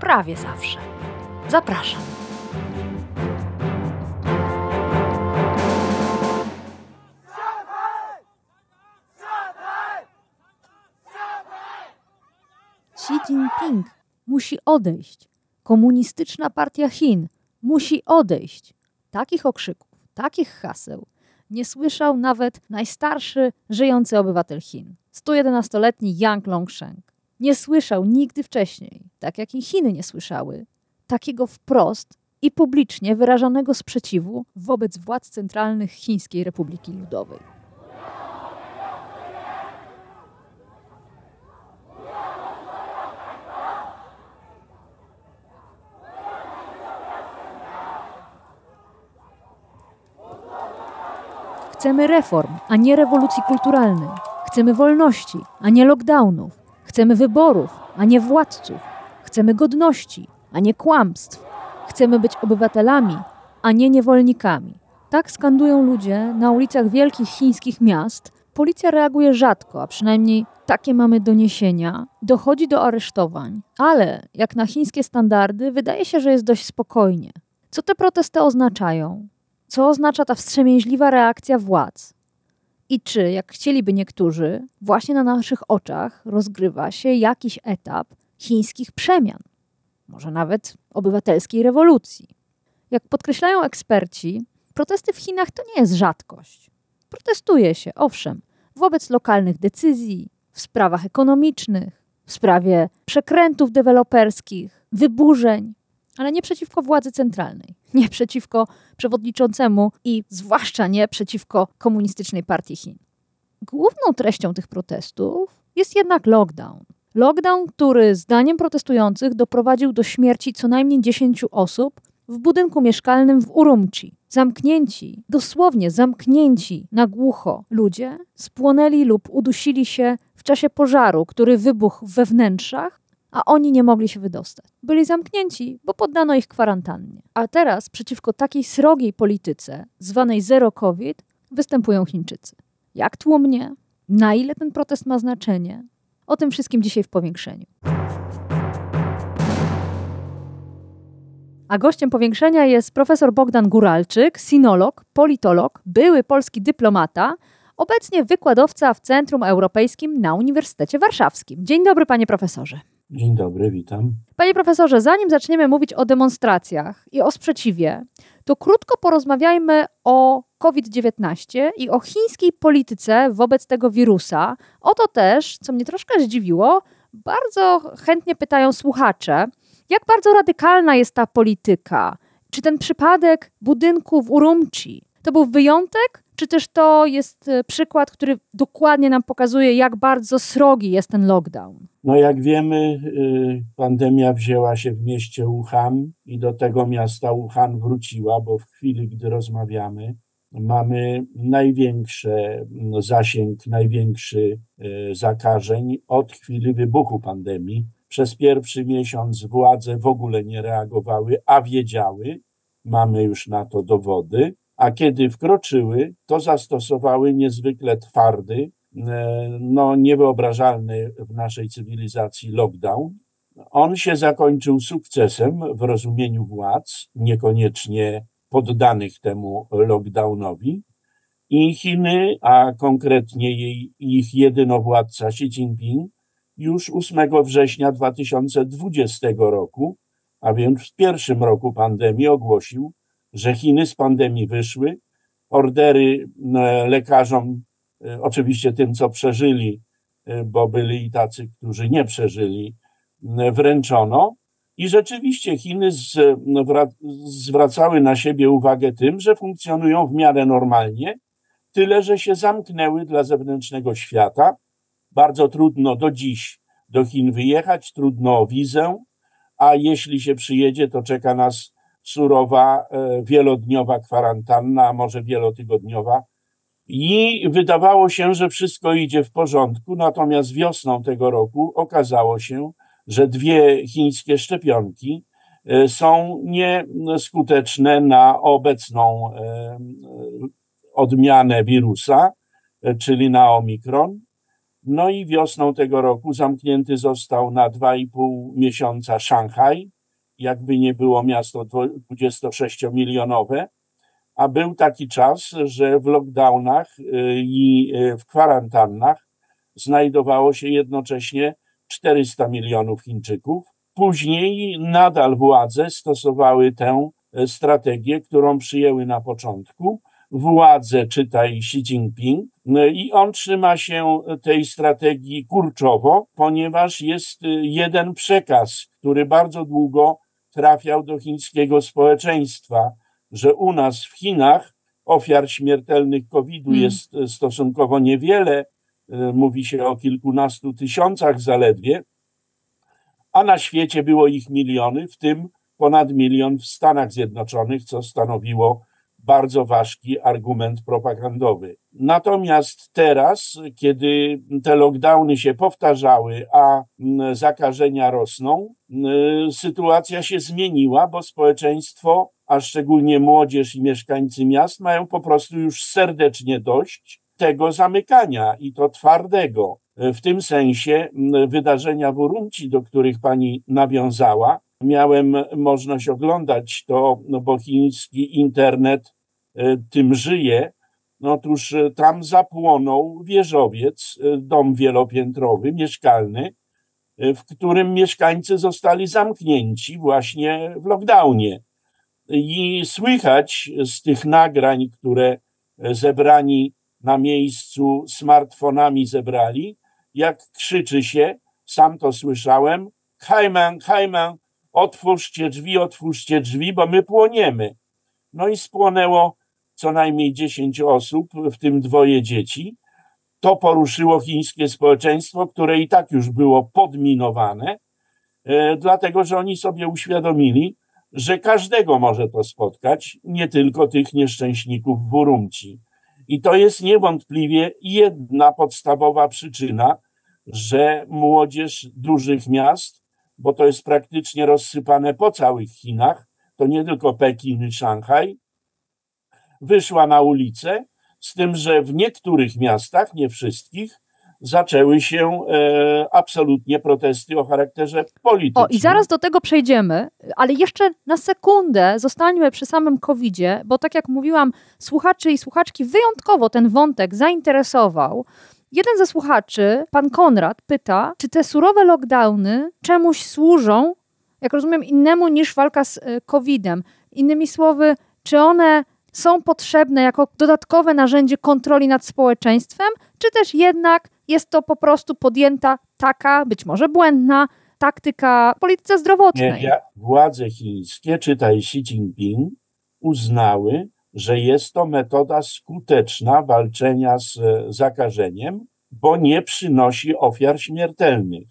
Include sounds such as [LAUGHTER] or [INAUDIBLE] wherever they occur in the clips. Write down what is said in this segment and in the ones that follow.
prawie zawsze. Zapraszam. Xi Jinping musi odejść. Komunistyczna partia Chin musi odejść. Takich okrzyków, takich haseł nie słyszał nawet najstarszy żyjący obywatel Chin, 111-letni Yang Longsheng. Nie słyszał nigdy wcześniej, tak jak i Chiny nie słyszały, takiego wprost i publicznie wyrażanego sprzeciwu wobec władz centralnych Chińskiej Republiki Ludowej. Chcemy reform, a nie rewolucji kulturalnej. Chcemy wolności, a nie lockdownów. Chcemy wyborów, a nie władców. Chcemy godności, a nie kłamstw. Chcemy być obywatelami, a nie niewolnikami. Tak skandują ludzie na ulicach wielkich chińskich miast. Policja reaguje rzadko, a przynajmniej takie mamy doniesienia. Dochodzi do aresztowań, ale jak na chińskie standardy, wydaje się, że jest dość spokojnie. Co te protesty oznaczają? Co oznacza ta wstrzemięźliwa reakcja władz? I czy, jak chcieliby niektórzy, właśnie na naszych oczach rozgrywa się jakiś etap chińskich przemian, może nawet obywatelskiej rewolucji? Jak podkreślają eksperci, protesty w Chinach to nie jest rzadkość. Protestuje się, owszem, wobec lokalnych decyzji, w sprawach ekonomicznych, w sprawie przekrętów deweloperskich, wyburzeń, ale nie przeciwko władzy centralnej, nie przeciwko przewodniczącemu i zwłaszcza nie przeciwko komunistycznej partii Chin. Główną treścią tych protestów jest jednak lockdown. Lockdown, który zdaniem protestujących doprowadził do śmierci co najmniej 10 osób w budynku mieszkalnym w Urumqi. Zamknięci, dosłownie zamknięci na głucho ludzie spłonęli lub udusili się w czasie pożaru, który wybuchł we wnętrzach a oni nie mogli się wydostać. Byli zamknięci, bo poddano ich kwarantannie. A teraz przeciwko takiej srogiej polityce, zwanej zero COVID, występują Chińczycy. Jak tłumnie? Na ile ten protest ma znaczenie? O tym wszystkim dzisiaj w powiększeniu. A gościem powiększenia jest profesor Bogdan Guralczyk, sinolog, politolog, były polski dyplomata, obecnie wykładowca w Centrum Europejskim na Uniwersytecie Warszawskim. Dzień dobry, panie profesorze. Dzień dobry, witam. Panie profesorze, zanim zaczniemy mówić o demonstracjach i o sprzeciwie, to krótko porozmawiajmy o COVID-19 i o chińskiej polityce wobec tego wirusa. O to też, co mnie troszkę zdziwiło, bardzo chętnie pytają słuchacze, jak bardzo radykalna jest ta polityka? Czy ten przypadek budynku w Urumqi to był wyjątek, czy też to jest e, przykład, który dokładnie nam pokazuje, jak bardzo srogi jest ten lockdown? No jak wiemy, y, pandemia wzięła się w mieście Wuhan i do tego miasta Wuhan wróciła, bo w chwili, gdy rozmawiamy, mamy największy zasięg, największy y, zakażeń od chwili wybuchu pandemii. Przez pierwszy miesiąc władze w ogóle nie reagowały, a wiedziały, mamy już na to dowody, a kiedy wkroczyły, to zastosowały niezwykle twardy, e, no niewyobrażalny w naszej cywilizacji lockdown. On się zakończył sukcesem w rozumieniu władz, niekoniecznie poddanych temu lockdownowi. I Chiny, a konkretnie jej, ich jedynowładca Xi Jinping, już 8 września 2020 roku, a więc w pierwszym roku pandemii, ogłosił, że Chiny z pandemii wyszły. Ordery e, lekarzom, e, oczywiście tym, co przeżyli, e, bo byli i tacy, którzy nie przeżyli, wręczono. I rzeczywiście Chiny no, zwracały na siebie uwagę tym, że funkcjonują w miarę normalnie, tyle że się zamknęły dla zewnętrznego świata. Bardzo trudno do dziś do Chin wyjechać, trudno o wizę, a jeśli się przyjedzie, to czeka nas surowa, e, wielodniowa kwarantanna, a może wielotygodniowa. I wydawało się, że wszystko idzie w porządku, natomiast wiosną tego roku okazało się, że dwie chińskie szczepionki e, są nieskuteczne na obecną e, odmianę wirusa, czyli na Omikron. No i wiosną tego roku zamknięty został na 2,5 miesiąca Szanghaj, jakby nie było miasto 26-milionowe, a był taki czas, że w lockdownach y, i y, w kwarantannach znajdowało się jednocześnie 400 milionów Chińczyków. Później nadal władze stosowały tę y, strategię, którą przyjęły na początku, władzę, czytaj Xi Jinping, no i on trzyma się tej strategii kurczowo, ponieważ jest y, jeden przekaz, który bardzo długo trafiał do chińskiego społeczeństwa, że u nas w Chinach ofiar śmiertelnych COVID-u hmm. jest y, stosunkowo niewiele, y, mówi się o kilkunastu tysiącach zaledwie, a na świecie było ich miliony, w tym ponad milion w Stanach Zjednoczonych, co stanowiło bardzo ważki argument propagandowy. Natomiast teraz, kiedy te lockdowny się powtarzały, a zakażenia rosną, sytuacja się zmieniła, bo społeczeństwo, a szczególnie młodzież i mieszkańcy miast, mają po prostu już serdecznie dość tego zamykania i to twardego. W tym sensie wydarzenia w Urumci, do których pani nawiązała, miałem możliwość oglądać to, no bo chiński internet tym żyje. Otóż e, tam zapłonął wieżowiec, e, dom wielopiętrowy, mieszkalny, w którym mieszkańcy zostali zamknięci właśnie w lockdownie. I słychać z tych nagrań, które zebrani na miejscu smartfonami zebrali, jak krzyczy się, sam to słyszałem, Hajman, Hajman, otwórzcie drzwi, otwórzcie drzwi, bo my płoniemy. No i spłonęło co najmniej 10 osób, w tym dwoje dzieci. To poruszyło chińskie społeczeństwo, które i tak już było podminowane, e, dlatego że oni sobie uświadomili, że każdego może to spotkać, nie tylko tych nieszczęśników w Urumci. I to jest niewątpliwie jedna podstawowa przyczyna, że młodzież dużych miast, bo to jest praktycznie rozsypane po całych Chinach, to nie tylko Pekin i Szanghaj, wyszła na ulicę, z tym, że w niektórych miastach, nie wszystkich, zaczęły się e, absolutnie protesty o charakterze politycznym. O, i zaraz do tego przejdziemy, ale jeszcze na sekundę zostańmy przy samym COVID-zie, bo tak jak mówiłam, słuchaczy i słuchaczki wyjątkowo ten wątek zainteresował. Jeden ze słuchaczy, pan Konrad, pyta, czy te surowe lockdowny czemuś służą, jak rozumiem, innemu niż walka z e, COVID-em. Innymi słowy, czy one są potrzebne jako dodatkowe narzędzie kontroli nad społeczeństwem, czy też jednak jest to po prostu podjęta taka, być może błędna, taktyka polityce zdrowotnej? Nie, władze chińskie, czytaj Xi Jinping, uznały, że jest to metoda skuteczna walczenia z e, zakażeniem, bo nie przynosi ofiar śmiertelnych.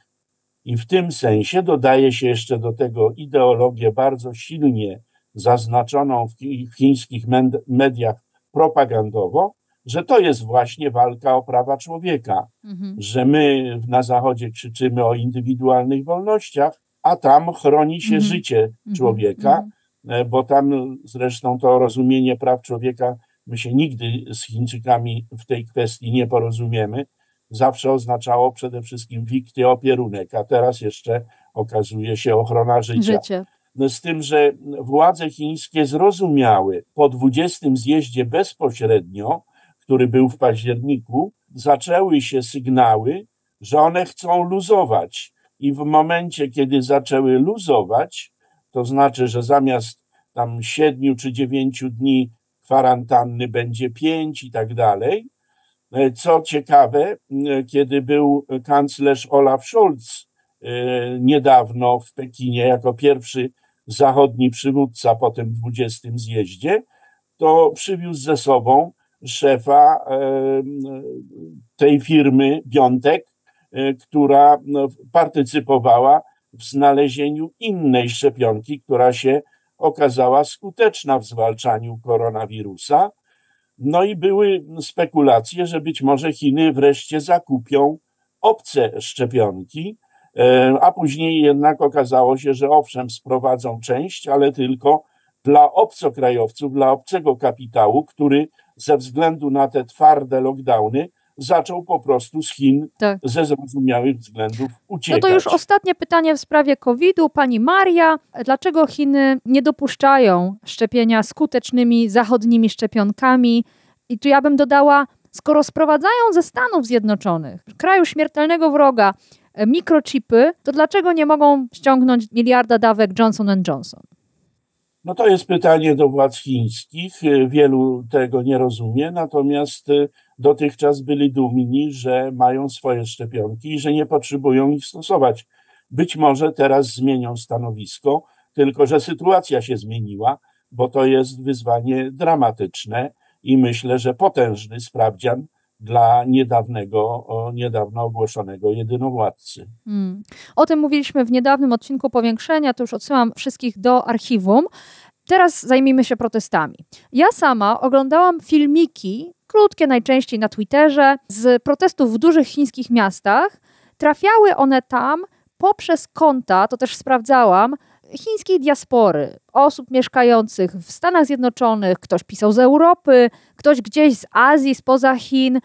I w tym sensie dodaje się jeszcze do tego ideologię bardzo silnie zaznaczoną w chińskich mediach propagandowo, że to jest właśnie walka o prawa człowieka, mhm. że my na Zachodzie krzyczymy o indywidualnych wolnościach, a tam chroni się mhm. życie mhm. człowieka, mhm. E, bo tam zresztą to rozumienie praw człowieka, my się nigdy z Chińczykami w tej kwestii nie porozumiemy, zawsze oznaczało przede wszystkim wikty opierunek, a teraz jeszcze okazuje się ochrona życia. Życie. No z tym, że władze chińskie zrozumiały po 20 zjeździe bezpośrednio, który był w październiku, zaczęły się sygnały, że one chcą luzować. I w momencie, kiedy zaczęły luzować, to znaczy, że zamiast tam siedmiu czy dziewięciu dni kwarantanny będzie pięć i tak dalej. E, co ciekawe, kiedy był kanclerz Olaf Scholz e, niedawno w Pekinie jako pierwszy zachodni przywódca po tym 20 zjeździe, to przywiózł ze sobą szefa tej firmy Biontek, e, która no, partycypowała w znalezieniu innej szczepionki, która się okazała skuteczna w zwalczaniu koronawirusa. No i były spekulacje, że być może Chiny wreszcie zakupią obce szczepionki, e, a później jednak okazało się, że owszem, sprowadzą część, ale tylko dla obcokrajowców, dla obcego kapitału, który ze względu na te twarde lockdowny zaczął po prostu z Chin Tak. ze zrozumiałych względów No uciekać. to już ostatnie pytanie w sprawie COVID-u. Pani Maria, dlaczego Chiny nie dopuszczają szczepienia skutecznymi zachodnimi szczepionkami? I tu ja bym dodała, skoro sprowadzają ze Stanów Zjednoczonych, kraju śmiertelnego wroga, e, mikrochipy, to dlaczego nie mogą ściągnąć miliarda dawek Johnson Johnson? No to jest pytanie do władz chińskich. Wielu tego nie rozumie, natomiast y, dotychczas byli dumni, że mają swoje szczepionki i że nie potrzebują ich stosować. Być może teraz zmienią stanowisko, tylko że sytuacja się zmieniła, bo to jest wyzwanie dramatyczne i myślę, że potężny sprawdzian dla niedawnego, niedawno ogłoszonego jedynowładcy. Hmm. O tym mówiliśmy w niedawnym odcinku powiększenia, to już odsyłam wszystkich do archiwum. Teraz zajmijmy się protestami. Ja sama oglądałam filmiki, krótkie najczęściej na Twitterze, z protestów w dużych chińskich miastach. Trafiały one tam poprzez konta, to też sprawdzałam, chińskiej diaspory, osób mieszkających w Stanach Zjednoczonych, ktoś pisał z Europy, ktoś gdzieś z Azji, spoza Chin.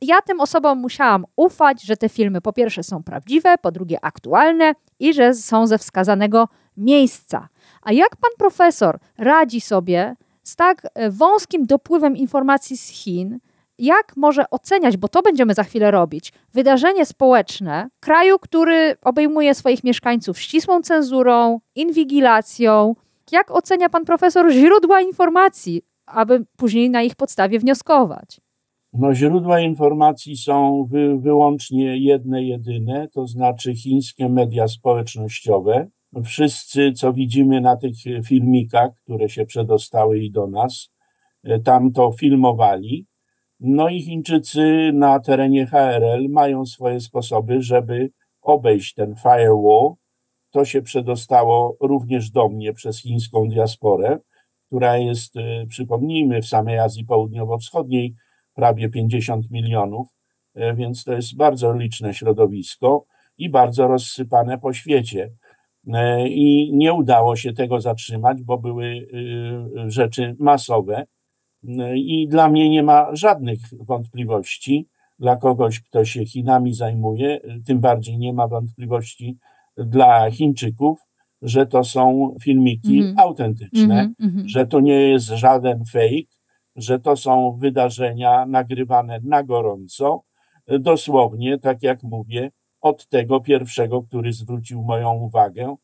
Ja tym osobom musiałam ufać, że te filmy po pierwsze są prawdziwe, po drugie aktualne i że są ze wskazanego miejsca. A jak pan profesor radzi sobie z tak e, wąskim dopływem informacji z Chin, jak może oceniać, bo to będziemy za chwilę robić, wydarzenie społeczne kraju, który obejmuje swoich mieszkańców ścisłą cenzurą, inwigilacją? Jak ocenia pan profesor źródła informacji, aby później na ich podstawie wnioskować? No, źródła informacji są wy, wyłącznie jedne, jedyne, to znaczy chińskie media społecznościowe. Wszyscy, co widzimy na tych filmikach, które się przedostały i do nas, e, tam to filmowali. No i Chińczycy na terenie HRL mają swoje sposoby, żeby obejść ten firewall. To się przedostało również do mnie przez chińską diasporę, która jest, e, przypomnijmy, w samej Azji Południowo-Wschodniej prawie 50 milionów, e, więc to jest bardzo liczne środowisko i bardzo rozsypane po świecie. E, I nie udało się tego zatrzymać, bo były rzeczy masowe. I dla mnie nie ma żadnych wątpliwości, dla kogoś, kto się Chinami zajmuje, tym bardziej nie ma wątpliwości dla Chińczyków, że to są filmiki Mhm. autentyczne, Mhm, mhm. że to nie jest żaden fake, że to są wydarzenia nagrywane na gorąco, dosłownie, tak jak mówię, od tego pierwszego, który zwrócił moją uwagę,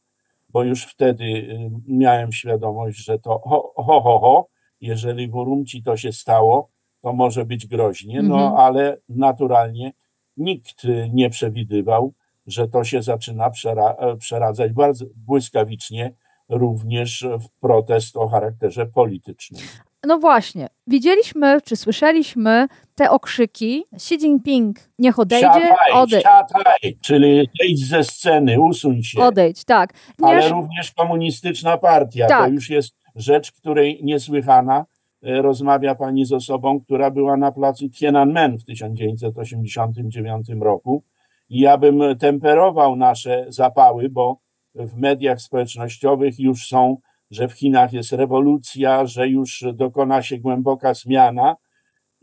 bo już wtedy y, miałem świadomość, że to ho, ho, ho, ho jeżeli w Urumci to się stało, to może być groźnie, no Mhm. ale naturalnie nikt nie przewidywał, że to się zaczyna przera- przeradzać bardzo błyskawicznie również w protest o charakterze politycznym. No właśnie, widzieliśmy czy słyszeliśmy te okrzyki Xi Jinping niech odejdzie, Siadaj, ode- siadaj, czyli zejdź ze sceny, usuń się. odejdź, tak. Ale również komunistyczna partia. To Tak. już jest rzecz, której niesłychana. E, Rozmawia pani z osobą, która była na placu Tiananmen w 1989 roku. I ja bym temperował nasze zapały, bo w mediach społecznościowych już są, że w Chinach jest rewolucja, że już dokona się głęboka zmiana.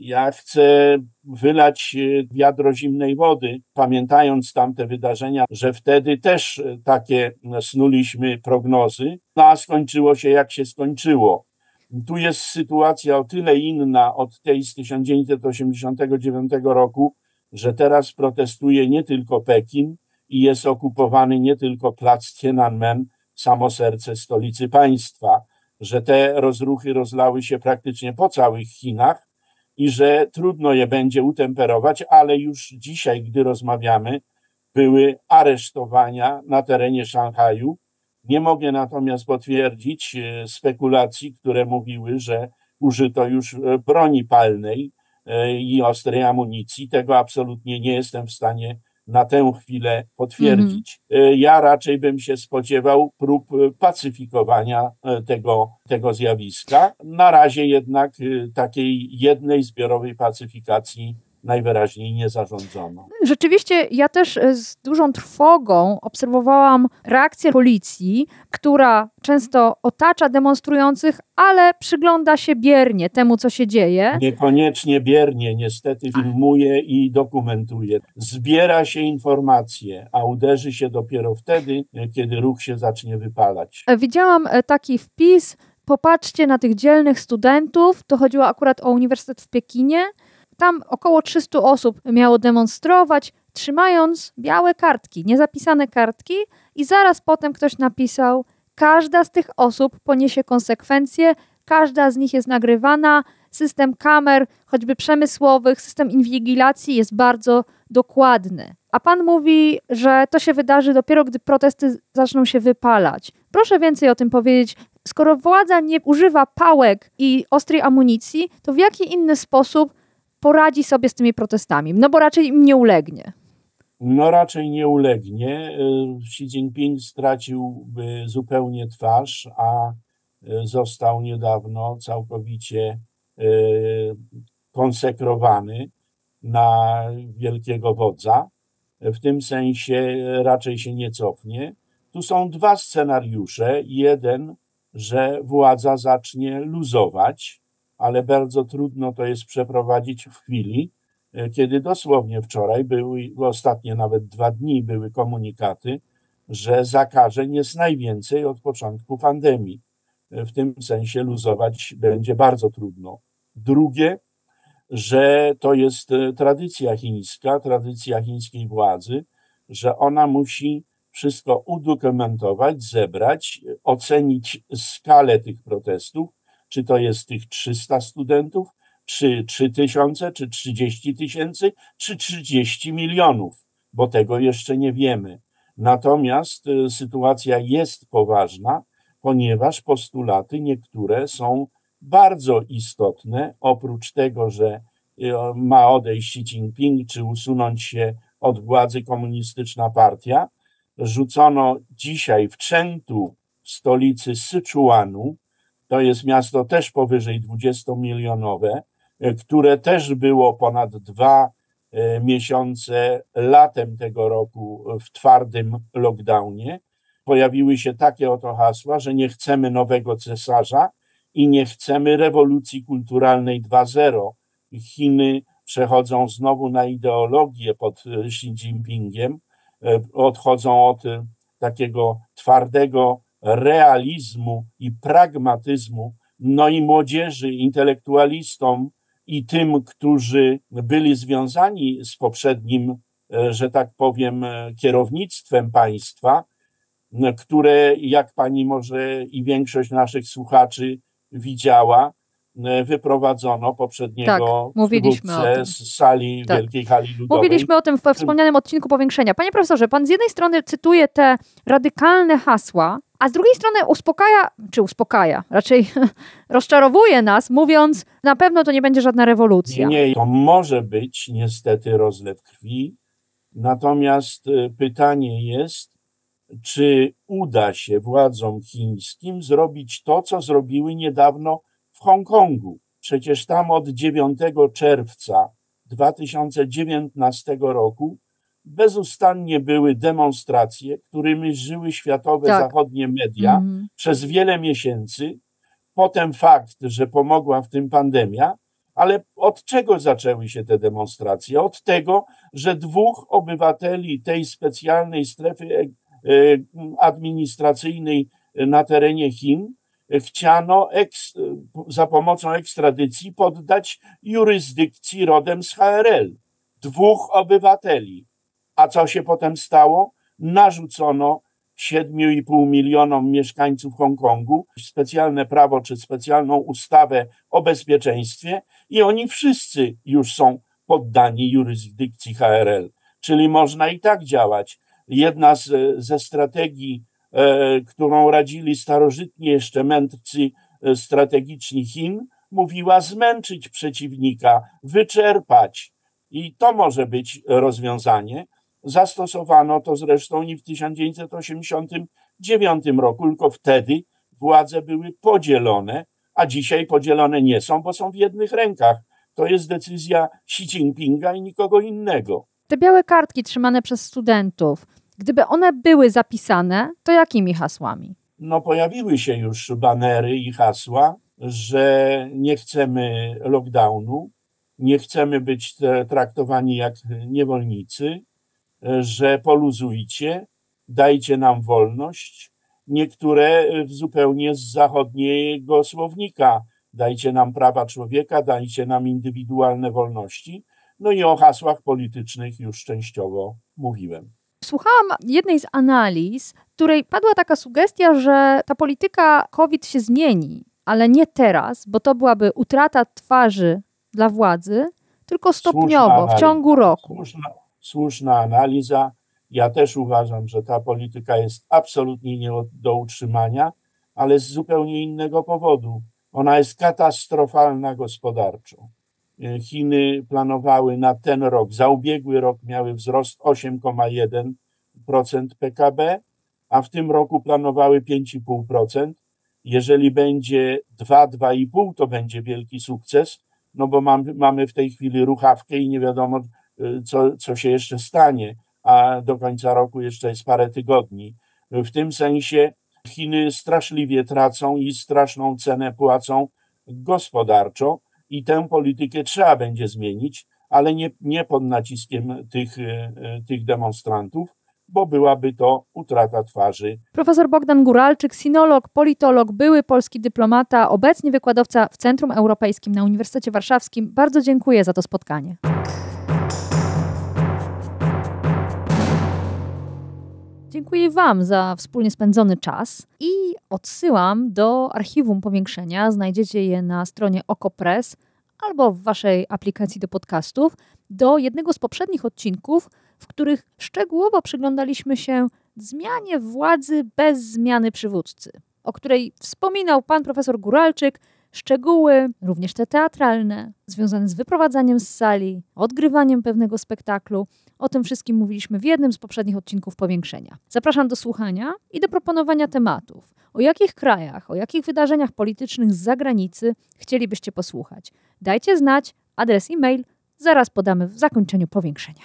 Ja chcę wylać e, wiadro zimnej wody, pamiętając tamte wydarzenia, że wtedy też e, takie snuliśmy prognozy, no a skończyło się jak się skończyło. Tu jest sytuacja o tyle inna od tej z 1989 roku, że teraz protestuje nie tylko Pekin i jest okupowany nie tylko plac Tiananmen, samo serce stolicy państwa, że te rozruchy rozlały się praktycznie po całych Chinach i że trudno je będzie utemperować, ale już dzisiaj, gdy rozmawiamy, były aresztowania na terenie Szanghaju. Nie mogę natomiast potwierdzić e, spekulacji, które mówiły, że użyto już e, broni palnej e, i ostrej amunicji. Tego absolutnie nie jestem w stanie na tę chwilę potwierdzić. Y, Ja raczej bym się spodziewał prób pacyfikowania y, tego, tego zjawiska. Na razie jednak y, takiej jednej zbiorowej pacyfikacji najwyraźniej nie zarządzono. Rzeczywiście, ja też e, z dużą trwogą obserwowałam reakcję policji, która często otacza demonstrujących, ale przygląda się biernie temu, co się dzieje. Niekoniecznie biernie, niestety filmuje i dokumentuje. Zbiera się informacje, a uderzy się dopiero wtedy, y, kiedy ruch się zacznie wypalać. E, Widziałam e, taki wpis. Popatrzcie na tych dzielnych studentów. To chodziło akurat o Uniwersytet w Pekinie. Tam około 300 osób miało demonstrować, trzymając białe kartki, niezapisane kartki, i zaraz potem ktoś napisał: Każda z tych osób poniesie konsekwencje, każda z nich jest nagrywana. System kamer, choćby przemysłowych, system inwigilacji jest bardzo dokładny. A pan mówi, że to się wydarzy dopiero, gdy protesty zaczną się wypalać. Proszę więcej o tym powiedzieć. Skoro władza nie używa pałek i ostrej amunicji, to w jaki inny sposób poradzi sobie z tymi protestami? No bo raczej im nie ulegnie. No raczej nie ulegnie. Y, Xi Jinping straciłby zupełnie twarz, a y, został niedawno całkowicie y, konsekrowany na wielkiego wodza. W tym sensie raczej się nie cofnie. Tu są dwa scenariusze. Jeden, że władza zacznie luzować, ale bardzo trudno to jest przeprowadzić w chwili, e, kiedy dosłownie wczoraj były, ostatnie nawet dwa dni były komunikaty, że zakażeń jest najwięcej od początku pandemii. E, W tym sensie luzować będzie bardzo trudno. Drugie, że to jest e, tradycja chińska, tradycja chińskiej władzy, że ona musi wszystko udokumentować, zebrać, ocenić skalę tych protestów, czy to jest tych 300 studentów, czy 3 tysiące, czy 30 tysięcy, czy 30 milionów, bo tego jeszcze nie wiemy. Natomiast e, sytuacja jest poważna, ponieważ postulaty niektóre są bardzo istotne. Oprócz tego, że e, ma odejść Xi Jinping, czy usunąć się od władzy komunistyczna partia, rzucono dzisiaj w Chengdu, w stolicy Syczuanu, to jest miasto też powyżej 20-milionowe, e, które też było ponad dwa e, miesiące latem tego roku w twardym lockdownie. Pojawiły się takie oto hasła, że nie chcemy nowego cesarza i nie chcemy rewolucji kulturalnej 2.0. Chiny przechodzą znowu na ideologię pod Xi Jinpingiem, e, odchodzą od takiego twardego realizmu i pragmatyzmu, no i młodzieży, intelektualistom i tym, którzy byli związani z poprzednim, e, że tak powiem, e, kierownictwem państwa, które, jak pani może i większość naszych słuchaczy widziała, wyprowadzono poprzedniego Tak, mówiliśmy o tym. z sali, Tak. Wielkiej Hali Ludowej. Mówiliśmy o tym we wspomnianym odcinku powiększenia. Panie profesorze, pan z jednej strony cytuje te radykalne hasła, a z drugiej strony uspokaja, czy uspokaja, raczej [LAUGHS] rozczarowuje nas, mówiąc, na pewno to nie będzie żadna rewolucja. Nie, to może być niestety rozlew krwi. Natomiast y, pytanie jest, czy uda się władzom chińskim zrobić to, co zrobiły niedawno w Hongkongu. Przecież tam od 9 czerwca 2019 roku bezustannie były demonstracje, którymi żyły światowe Tak. zachodnie media Mhm. przez wiele miesięcy. Potem fakt, że pomogła w tym pandemia, ale od czego zaczęły się te demonstracje? Od tego, że dwóch obywateli tej specjalnej strefy e, e, administracyjnej na terenie Chin e, chciano eks, za pomocą ekstradycji poddać jurysdykcji rodem z HRL. Dwóch obywateli. A co się potem stało? Narzucono 7,5 milionom mieszkańców Hongkongu specjalne prawo czy specjalną ustawę o bezpieczeństwie i oni wszyscy już są poddani jurysdykcji HRL. Czyli można i tak działać. Jedna z, ze strategii, e, którą radzili starożytni jeszcze mędrcy e, strategiczni Chin, mówiła zmęczyć przeciwnika, wyczerpać. I to może być rozwiązanie. Zastosowano to zresztą i w 1989 roku, tylko wtedy władze były podzielone, a dzisiaj podzielone nie są, bo są w jednych rękach. To jest decyzja Xi Jinpinga i nikogo innego. Te białe kartki trzymane przez studentów, gdyby one były zapisane, to jakimi hasłami? No, pojawiły się już banery i hasła, że nie chcemy lockdownu, nie chcemy być traktowani jak niewolnicy, że poluzujcie, dajcie nam wolność. Niektóre zupełnie z zachodniego słownika, dajcie nam prawa człowieka, dajcie nam indywidualne wolności. No i o hasłach politycznych już częściowo mówiłem. Słuchałam jednej z analiz, której padła taka sugestia, że ta polityka COVID się zmieni, ale nie teraz, bo to byłaby utrata twarzy dla władzy, tylko stopniowo, w ciągu roku. Słuszna, słuszna analiza. Ja też uważam, że ta polityka jest absolutnie nie do utrzymania, ale z zupełnie innego powodu. Ona jest katastrofalna gospodarczo. Chiny planowały na ten rok, za ubiegły rok miały wzrost 8,1% PKB, a w tym roku planowały 5,5%. Jeżeli będzie 2-2,5, to będzie wielki sukces, no bo mamy, mamy w tej chwili ruchawkę i nie wiadomo, co, co się jeszcze stanie, a do końca roku jeszcze jest parę tygodni. W tym sensie Chiny straszliwie tracą i straszną cenę płacą gospodarczo i tę politykę trzeba będzie zmienić, ale nie, nie pod naciskiem tych, y, tych demonstrantów, bo byłaby to utrata twarzy. Profesor Bogdan Guralczyk, sinolog, politolog, były polski dyplomata, obecnie wykładowca w Centrum Europejskim na Uniwersytecie Warszawskim. Bardzo dziękuję za to spotkanie. Dziękuję Wam za wspólnie spędzony czas i odsyłam do archiwum powiększenia. Znajdziecie je na stronie OkoPress albo w Waszej aplikacji do podcastów, do jednego z poprzednich odcinków, w których szczegółowo przyglądaliśmy się zmianie władzy bez zmiany przywódcy, o której wspominał pan profesor Guralczyk. Szczegóły, również te teatralne, związane z wyprowadzaniem z sali, odgrywaniem pewnego spektaklu. O tym wszystkim mówiliśmy w jednym z poprzednich odcinków powiększenia. Zapraszam do słuchania i do proponowania tematów. O jakich krajach, o jakich wydarzeniach politycznych z zagranicy chcielibyście posłuchać? Dajcie znać, adres e-mail zaraz podamy w zakończeniu powiększenia.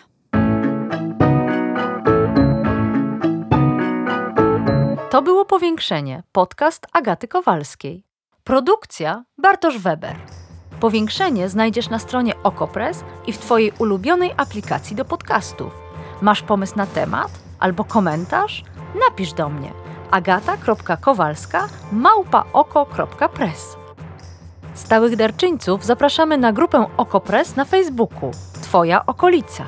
To było Powiększenie, podcast Agaty Kowalskiej. Produkcja Bartosz Weber. Powiększenie znajdziesz na stronie Okopres i w Twojej ulubionej aplikacji do podcastów. Masz pomysł na temat albo komentarz? Napisz do mnie agata.kowalska małpaoko.press. Stałych darczyńców zapraszamy na grupę Okopres na Facebooku Twoja okolica.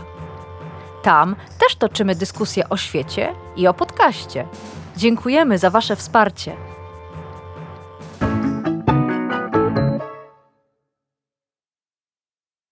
Tam też toczymy dyskusje o świecie i o podcaście. Dziękujemy za Wasze wsparcie.